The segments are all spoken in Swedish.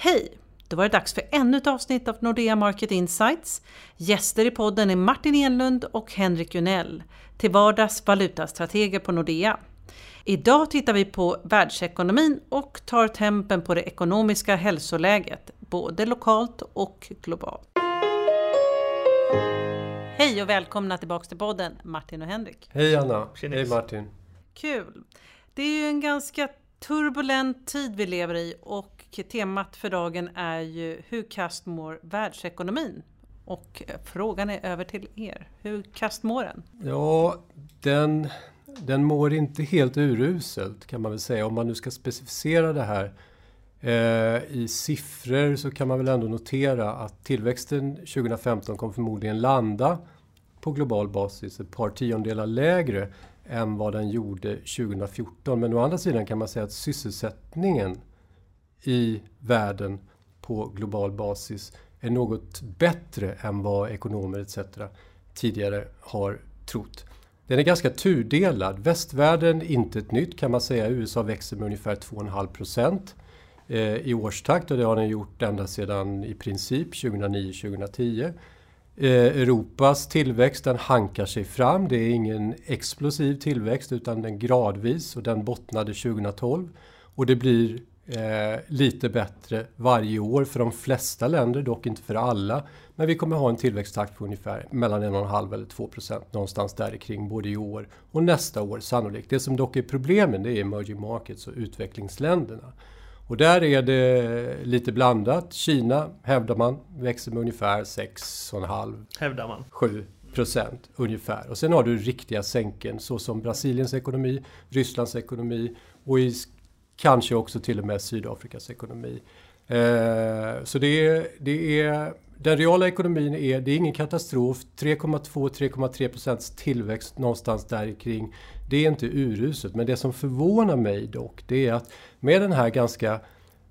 Hej! Då var det dags för ännu ett avsnitt av Nordea Market Insights. Gäster i podden är Martin Enlund och Henrik Junell, till vardags valutastrateger på Nordea. Idag tittar vi på världsekonomin och tar tempen på det ekonomiska hälsoläget, både lokalt och globalt. Hej och välkomna tillbaka till podden Martin och Henrik. Hej Anna! Hej Martin! Kul! Det är ju en ganska turbulent tid vi lever i och temat för dagen är ju hur kast mår världsekonomin? Och frågan är över till er. Hur kast mår den? Ja, den, den mår inte helt uruselt kan man väl säga. Om man nu ska specificera det här eh, i siffror så kan man väl ändå notera att tillväxten 2015 kommer förmodligen landa på global basis ett par tiondelar lägre än vad den gjorde 2014. Men å andra sidan kan man säga att sysselsättningen i världen på global basis är något bättre än vad ekonomer etc. tidigare har trott. Den är ganska tudelad. Västvärlden, inte ett nytt kan man säga. USA växer med ungefär 2,5 procent eh, i årstakt och det har den gjort ända sedan i princip 2009-2010. Eh, Europas tillväxt den hankar sig fram. Det är ingen explosiv tillväxt utan den gradvis och den bottnade 2012. Och det blir eh, lite bättre varje år för de flesta länder, dock inte för alla. Men vi kommer ha en tillväxttakt på ungefär mellan 1,5 eller 2 procent någonstans där kring både i år och nästa år sannolikt. Det som dock är problemen det är emerging markets och utvecklingsländerna. Och där är det lite blandat. Kina hävdar man växer med ungefär 6,5 hävdar man. 7 procent ungefär. Och sen har du riktiga sänken såsom Brasiliens ekonomi, Rysslands ekonomi och i, kanske också till och med Sydafrikas ekonomi. Eh, så det är, det är den reala ekonomin är, det är ingen katastrof. 3,2-3,3 procents tillväxt någonstans där kring. Det är inte uruset. Men det som förvånar mig dock, det är att med den här ganska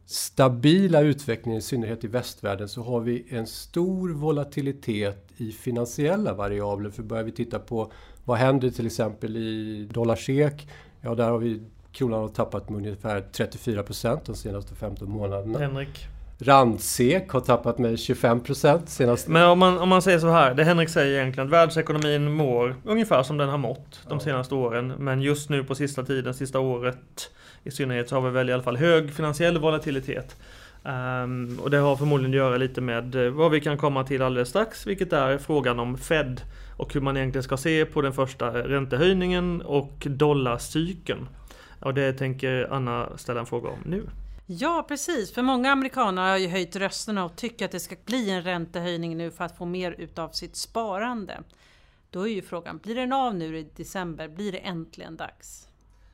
stabila utvecklingen, i synnerhet i västvärlden, så har vi en stor volatilitet i finansiella variabler. För börjar vi titta på vad händer till exempel i dollar-SEK, ja där har vi kronan har tappat med ungefär 34 procent de senaste 15 månaderna. Henrik? Randsek har tappat med 25 procent senast. Men om man, om man säger så här, det Henrik säger egentligen att världsekonomin mår ungefär som den har mått de senaste åren. Men just nu på sista tiden, sista året i synnerhet så har vi väl i alla fall hög finansiell volatilitet. Um, och det har förmodligen att göra lite med eh, vad vi kan komma till alldeles strax, vilket är frågan om Fed och hur man egentligen ska se på den första räntehöjningen och dollarcykeln. Och det tänker Anna ställa en fråga om nu. Ja precis, för många amerikaner har ju höjt rösterna och tycker att det ska bli en räntehöjning nu för att få mer utav sitt sparande. Då är ju frågan, blir den av nu i december? Blir det äntligen dags?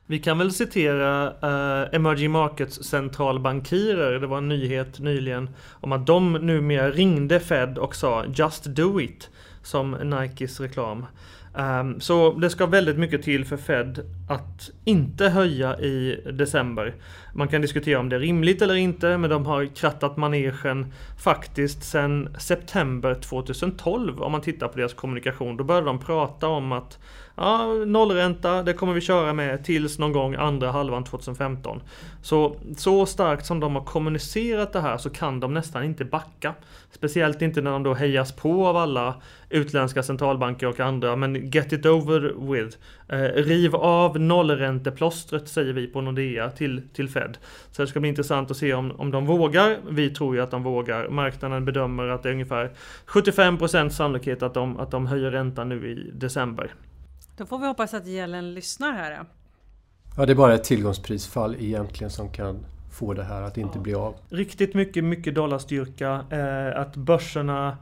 Vi kan väl citera uh, Emerging Markets centralbankirer. Det var en nyhet nyligen om att de numera ringde Fed och sa Just do it som Nikes reklam. Um, så det ska väldigt mycket till för Fed att inte höja i december. Man kan diskutera om det är rimligt eller inte, men de har krattat manegen faktiskt sedan september 2012 om man tittar på deras kommunikation. Då började de prata om att ja, nollränta, det kommer vi köra med tills någon gång andra halvan 2015. Så, så starkt som de har kommunicerat det här så kan de nästan inte backa. Speciellt inte när de då hejas på av alla utländska centralbanker och andra. Men get it over with. Eh, riv av nollränteplåstret säger vi på Nordea till, till Fed. Så det ska bli intressant att se om, om de vågar. Vi tror ju att de vågar. Marknaden bedömer att det är ungefär 75% sannolikhet att de, att de höjer räntan nu i december. Då får vi hoppas att gällen lyssnar här. Ja, det är bara ett tillgångsprisfall egentligen som kan få det här att inte ja. bli av. Riktigt mycket, mycket dollarstyrka. Eh, att börserna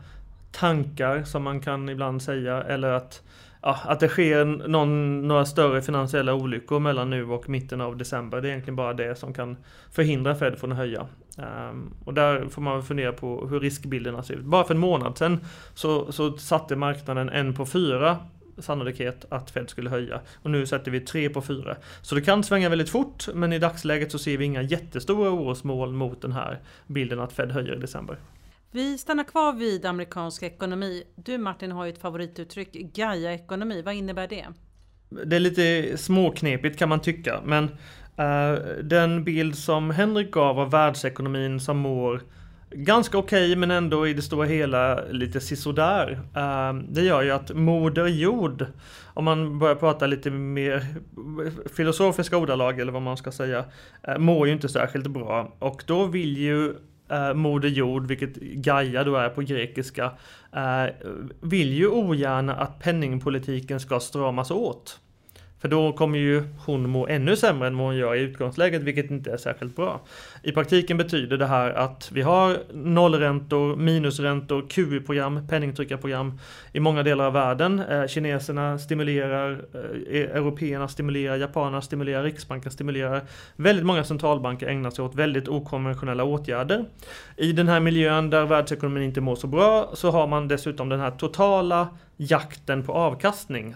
tankar, som man kan ibland säga, eller att, ja, att det sker någon, några större finansiella olyckor mellan nu och mitten av december. Det är egentligen bara det som kan förhindra Fed från att höja. Um, och där får man fundera på hur riskbilderna ser ut. Bara för en månad sedan så, så satte marknaden en på fyra sannolikhet att Fed skulle höja. Och nu sätter vi 3 på 4. Så det kan svänga väldigt fort, men i dagsläget så ser vi inga jättestora orosmål mot den här bilden att Fed höjer i december. Vi stannar kvar vid amerikansk ekonomi. Du Martin har ju ett favorituttryck, Gaia-ekonomi. Vad innebär det? Det är lite småknepigt kan man tycka, men eh, Den bild som Henrik gav av världsekonomin som mår ganska okej okay, men ändå i det stora hela lite sisådär. Eh, det gör ju att Moder Jord, om man börjar prata lite mer filosofiska ordalag eller vad man ska säga, eh, mår ju inte särskilt bra. Och då vill ju eh, Moder Jord, vilket Gaia då är på grekiska, eh, vill ju ogärna att penningpolitiken ska stramas åt. För då kommer ju hon må ännu sämre än vad hon gör i utgångsläget, vilket inte är särskilt bra. I praktiken betyder det här att vi har nollräntor, minusräntor, QE-program, penningtryckarprogram i många delar av världen. Eh, kineserna stimulerar, eh, e- européerna stimulerar, japanerna stimulerar, Riksbanken stimulerar. Väldigt många centralbanker ägnar sig åt väldigt okonventionella åtgärder. I den här miljön där världsekonomin inte mår så bra så har man dessutom den här totala jakten på avkastning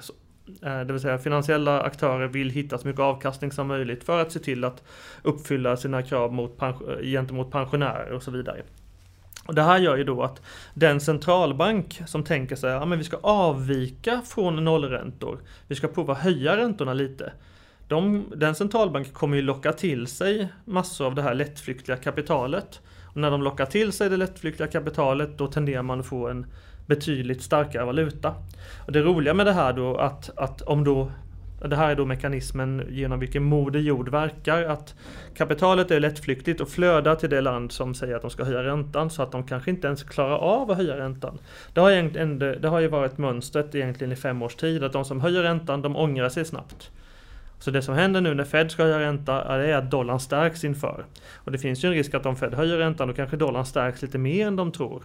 Eh, det vill säga finansiella aktörer vill hitta så mycket avkastning som möjligt för att se till att uppfylla sina krav mot eh, gentemot pensionärer och så vidare. Och det här gör ju då att den centralbank som tänker sig att ja, vi ska avvika från nollräntor, vi ska prova höja räntorna lite. De, den centralbanken kommer ju locka till sig massor av det här lättflyktiga kapitalet. Och när de lockar till sig det lättflyktiga kapitalet då tenderar man att få en betydligt starkare valuta. Och det roliga med det här då att, att om då det här är då mekanismen genom vilken Moder Jord verkar. Att kapitalet är lättflyktigt och flödar till det land som säger att de ska höja räntan så att de kanske inte ens klarar av att höja räntan. Det har, egentligen, det har ju varit mönstret egentligen i fem års tid att de som höjer räntan de ångrar sig snabbt. Så det som händer nu när Fed ska höja ränta är att dollarn stärks inför. Och det finns ju en risk att om Fed höjer räntan då kanske dollarn stärks lite mer än de tror.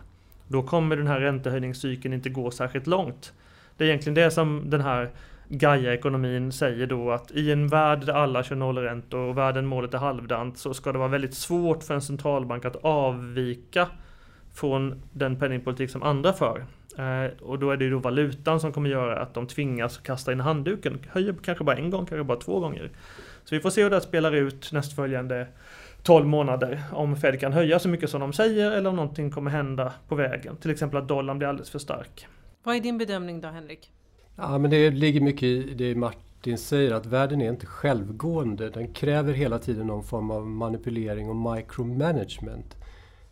Då kommer den här räntehöjningscykeln inte gå särskilt långt. Det är egentligen det som den här Gaia-ekonomin säger då att i en värld där alla kör nollräntor och världen målet är halvdant så ska det vara väldigt svårt för en centralbank att avvika från den penningpolitik som andra för. Eh, och då är det ju då valutan som kommer göra att de tvingas kasta in handduken. Höjer kanske bara en gång, kanske bara två gånger. Så vi får se hur det spelar ut nästföljande 12 månader om Fed kan höja så mycket som de säger eller om någonting kommer hända på vägen. Till exempel att dollarn blir alldeles för stark. Vad är din bedömning då Henrik? Ja men det ligger mycket i det Martin säger att världen är inte självgående. Den kräver hela tiden någon form av manipulering och micromanagement.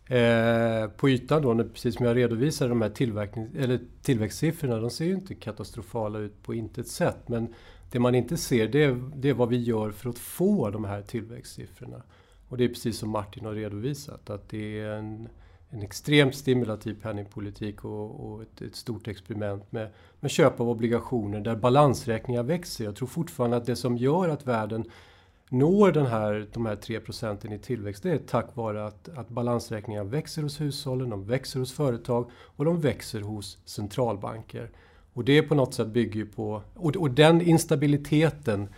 Eh, på ytan då, precis som jag redovisade, de här eller tillväxtsiffrorna, de ser ju inte katastrofala ut på intet sätt. Men det man inte ser, det är, det är vad vi gör för att få de här tillväxtsiffrorna. Och det är precis som Martin har redovisat att det är en, en extremt stimulativ penningpolitik och, och ett, ett, stort experiment med, med köp av obligationer där balansräkningar växer. Jag tror fortfarande att det som gör att världen når den här, de här 3 procenten i tillväxt, det är tack vare att, att balansräkningar växer hos hushållen, de växer hos företag och de växer hos centralbanker. Och det på något sätt bygger på, och, och den instabiliteten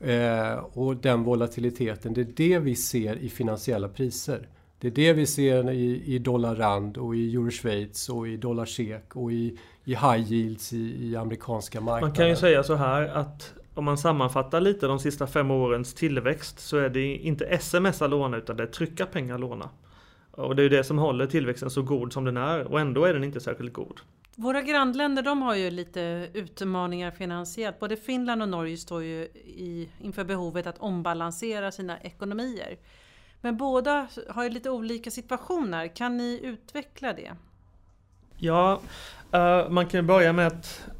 Eh, och den volatiliteten, det är det vi ser i finansiella priser. Det är det vi ser i, i dollar rand och i euro Schweiz och i dollar SEK och i, i high yields i, i amerikanska marknader. Man kan ju säga så här att om man sammanfattar lite de sista fem årens tillväxt så är det inte sms att låna utan det är trycka pengar låna. Och det är ju det som håller tillväxten så god som den är och ändå är den inte särskilt god. Våra grannländer de har ju lite utmaningar finansiellt. Både Finland och Norge står ju i, inför behovet att ombalansera sina ekonomier. Men båda har ju lite olika situationer. Kan ni utveckla det? Ja, eh, man kan börja med att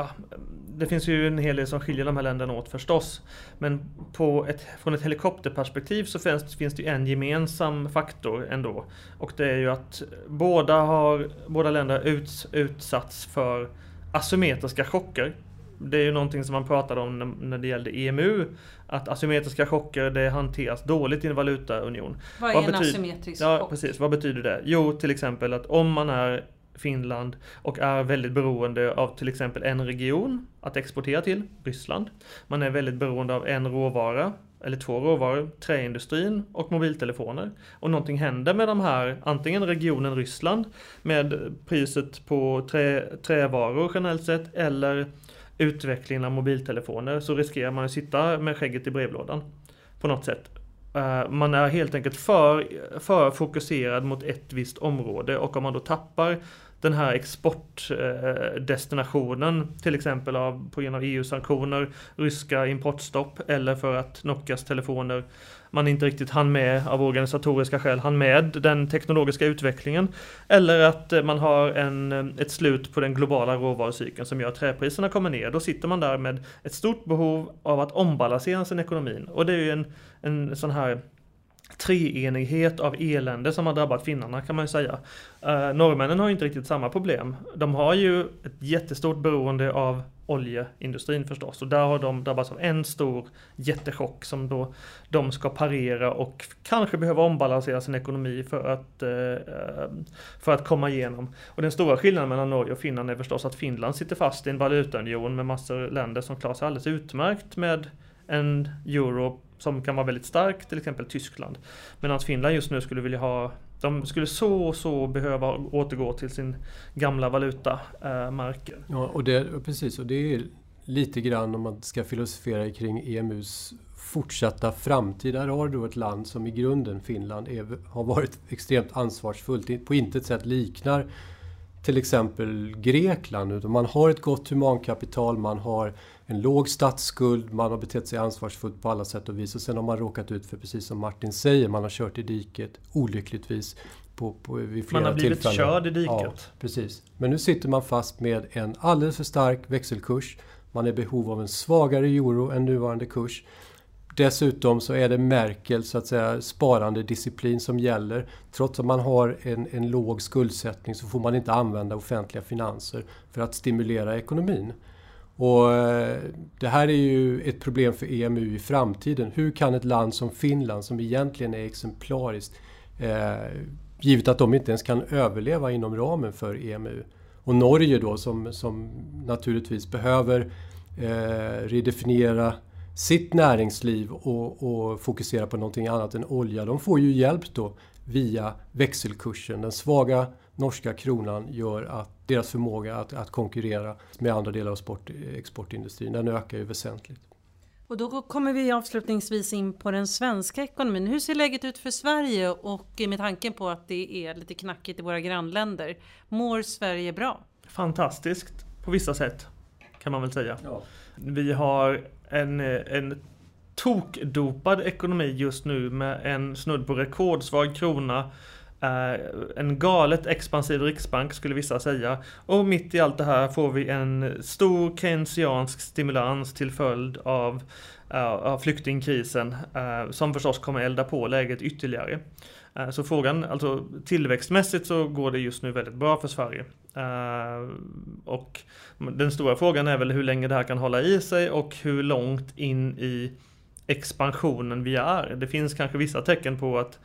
ja, det finns ju en hel del som skiljer de här länderna åt förstås. Men på ett, från ett helikopterperspektiv så finns, finns det en gemensam faktor ändå. Och det är ju att båda, har, båda länder ut, utsatts för asymmetriska chocker. Det är ju någonting som man pratade om när, när det gällde EMU. Att asymmetriska chocker det hanteras dåligt i en valutaunion. Vad är Vad en asymmetrisk ja, chock? Precis, vad betyder det? Jo, till exempel att om man är Finland och är väldigt beroende av till exempel en region att exportera till, Ryssland. Man är väldigt beroende av en råvara, eller två råvaror, träindustrin och mobiltelefoner. Och någonting händer med de här, antingen regionen Ryssland med priset på trä, trävaror generellt sett, eller utvecklingen av mobiltelefoner, så riskerar man att sitta med skägget i brevlådan. På något sätt. Eh, man är helt enkelt för, för fokuserad mot ett visst område och om man då tappar den här exportdestinationen, till exempel av, på grund av EU-sanktioner, ryska importstopp eller för att Nokias telefoner man inte riktigt hann med av organisatoriska skäl, hann med den teknologiska utvecklingen. Eller att man har en, ett slut på den globala råvarucykeln som gör att träpriserna kommer ner. Då sitter man där med ett stort behov av att ombalansera sin ekonomi. Och det är ju en, en sån här treenighet av elände som har drabbat finnarna kan man ju säga. Uh, norrmännen har ju inte riktigt samma problem. De har ju ett jättestort beroende av oljeindustrin förstås och där har de drabbats av en stor jättechock som då de ska parera och kanske behöva ombalansera sin ekonomi för att, uh, för att komma igenom. Och den stora skillnaden mellan Norge och Finland är förstås att Finland sitter fast i en valutaunion med massor länder som klarar sig alldeles utmärkt med en euro som kan vara väldigt stark, till exempel Tyskland. Medan Finland just nu skulle vilja ha de skulle så och så behöva återgå till sin gamla valuta, Eh, ja, och det, precis. Och det är lite grann om man ska filosofera kring EMUs fortsatta framtid. Här har du ett land som i grunden, Finland, är, har varit extremt ansvarsfullt. På intet sätt liknar till exempel Grekland. Utan man har ett gott humankapital, man har en låg statsskuld, man har betett sig ansvarsfullt på alla sätt och vis. Och sen har man råkat ut för, precis som Martin säger, man har kört i diket olyckligtvis. På, på, vid flera man har blivit tillfällen. körd i diket. Ja, precis. Men nu sitter man fast med en alldeles för stark växelkurs. Man är i behov av en svagare euro än nuvarande kurs. Dessutom så är det Merkel så att säga sparandedisciplin som gäller. Trots att man har en, en låg skuldsättning så får man inte använda offentliga finanser för att stimulera ekonomin. Och eh, det här är ju ett problem för EMU i framtiden. Hur kan ett land som Finland, som egentligen är exemplariskt, eh, givet att de inte ens kan överleva inom ramen för EMU, och Norge då som, som naturligtvis behöver eh, redefiniera sitt näringsliv och, och fokusera på någonting annat än olja. De får ju hjälp då via växelkursen. Den svaga norska kronan gör att deras förmåga att, att konkurrera med andra delar av sport, exportindustrin, den ökar ju väsentligt. Och då kommer vi avslutningsvis in på den svenska ekonomin. Hur ser läget ut för Sverige och med tanken på att det är lite knackigt i våra grannländer? Mår Sverige bra? Fantastiskt på vissa sätt kan man väl säga. Ja. Vi har en, en tokdopad ekonomi just nu med en snudd på rekordsvag krona en galet expansiv riksbank skulle vissa säga. Och mitt i allt det här får vi en stor keynesiansk stimulans till följd av, eh, av flyktingkrisen eh, som förstås kommer elda på läget ytterligare. Eh, så frågan, alltså tillväxtmässigt så går det just nu väldigt bra för Sverige. Och den stora frågan är väl hur länge det här kan hålla i sig och hur långt in i expansionen vi är. Det finns kanske vissa tecken på att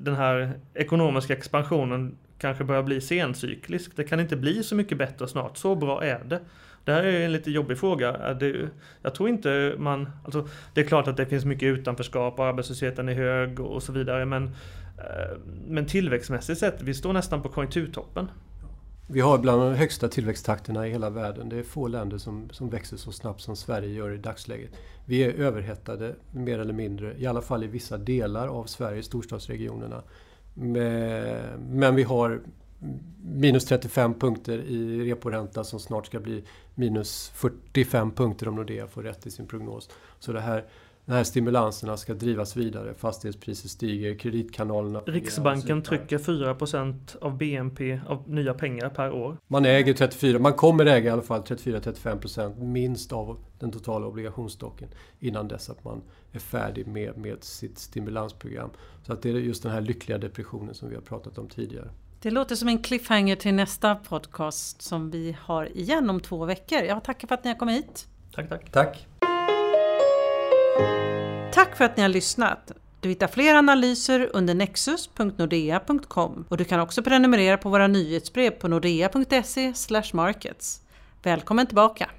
den här ekonomiska expansionen kanske börjar bli sencyklisk. Det kan inte bli så mycket bättre snart. Så bra är det. Det här är en lite jobbig fråga. Det, jag tror inte man... Alltså, det är klart att det finns mycket utanförskap och arbetslösheten är hög och så vidare. Men, eh, men tillväxtmässigt sett, vi står nästan på konjunkturtoppen. Vi har bland de högsta tillväxttakterna i hela världen. Det är få länder som, som växer så snabbt som Sverige gör i dagsläget. Vi är överhettade, mer eller mindre, i alla fall i vissa delar av Sverige, storstadsregionerna. Men vi har minus 35 punkter i reporänta som snart ska bli minus 45 punkter om Nordea får rätt i sin prognos. Så det här här stimulanserna ska drivas vidare. Fastighetspriser stiger, kreditkanalerna... Riksbanken trycker 4% av BNP av nya pengar per år. Man äger 34, man kommer äga i alla fall 34-35% minst av den totala obligationsstocken innan dess att man är färdig med, med sitt stimulansprogram. Så att det är just den här lyckliga depressionen som vi har pratat om tidigare. Det låter som en cliffhanger till nästa podcast som vi har igen om två veckor. Jag tackar för att ni har kommit hit. Tack, tack. Tack. Tack för att ni har lyssnat! Du hittar fler analyser under nexus.nordea.com och du kan också prenumerera på våra nyhetsbrev på nordea.se markets. Välkommen tillbaka!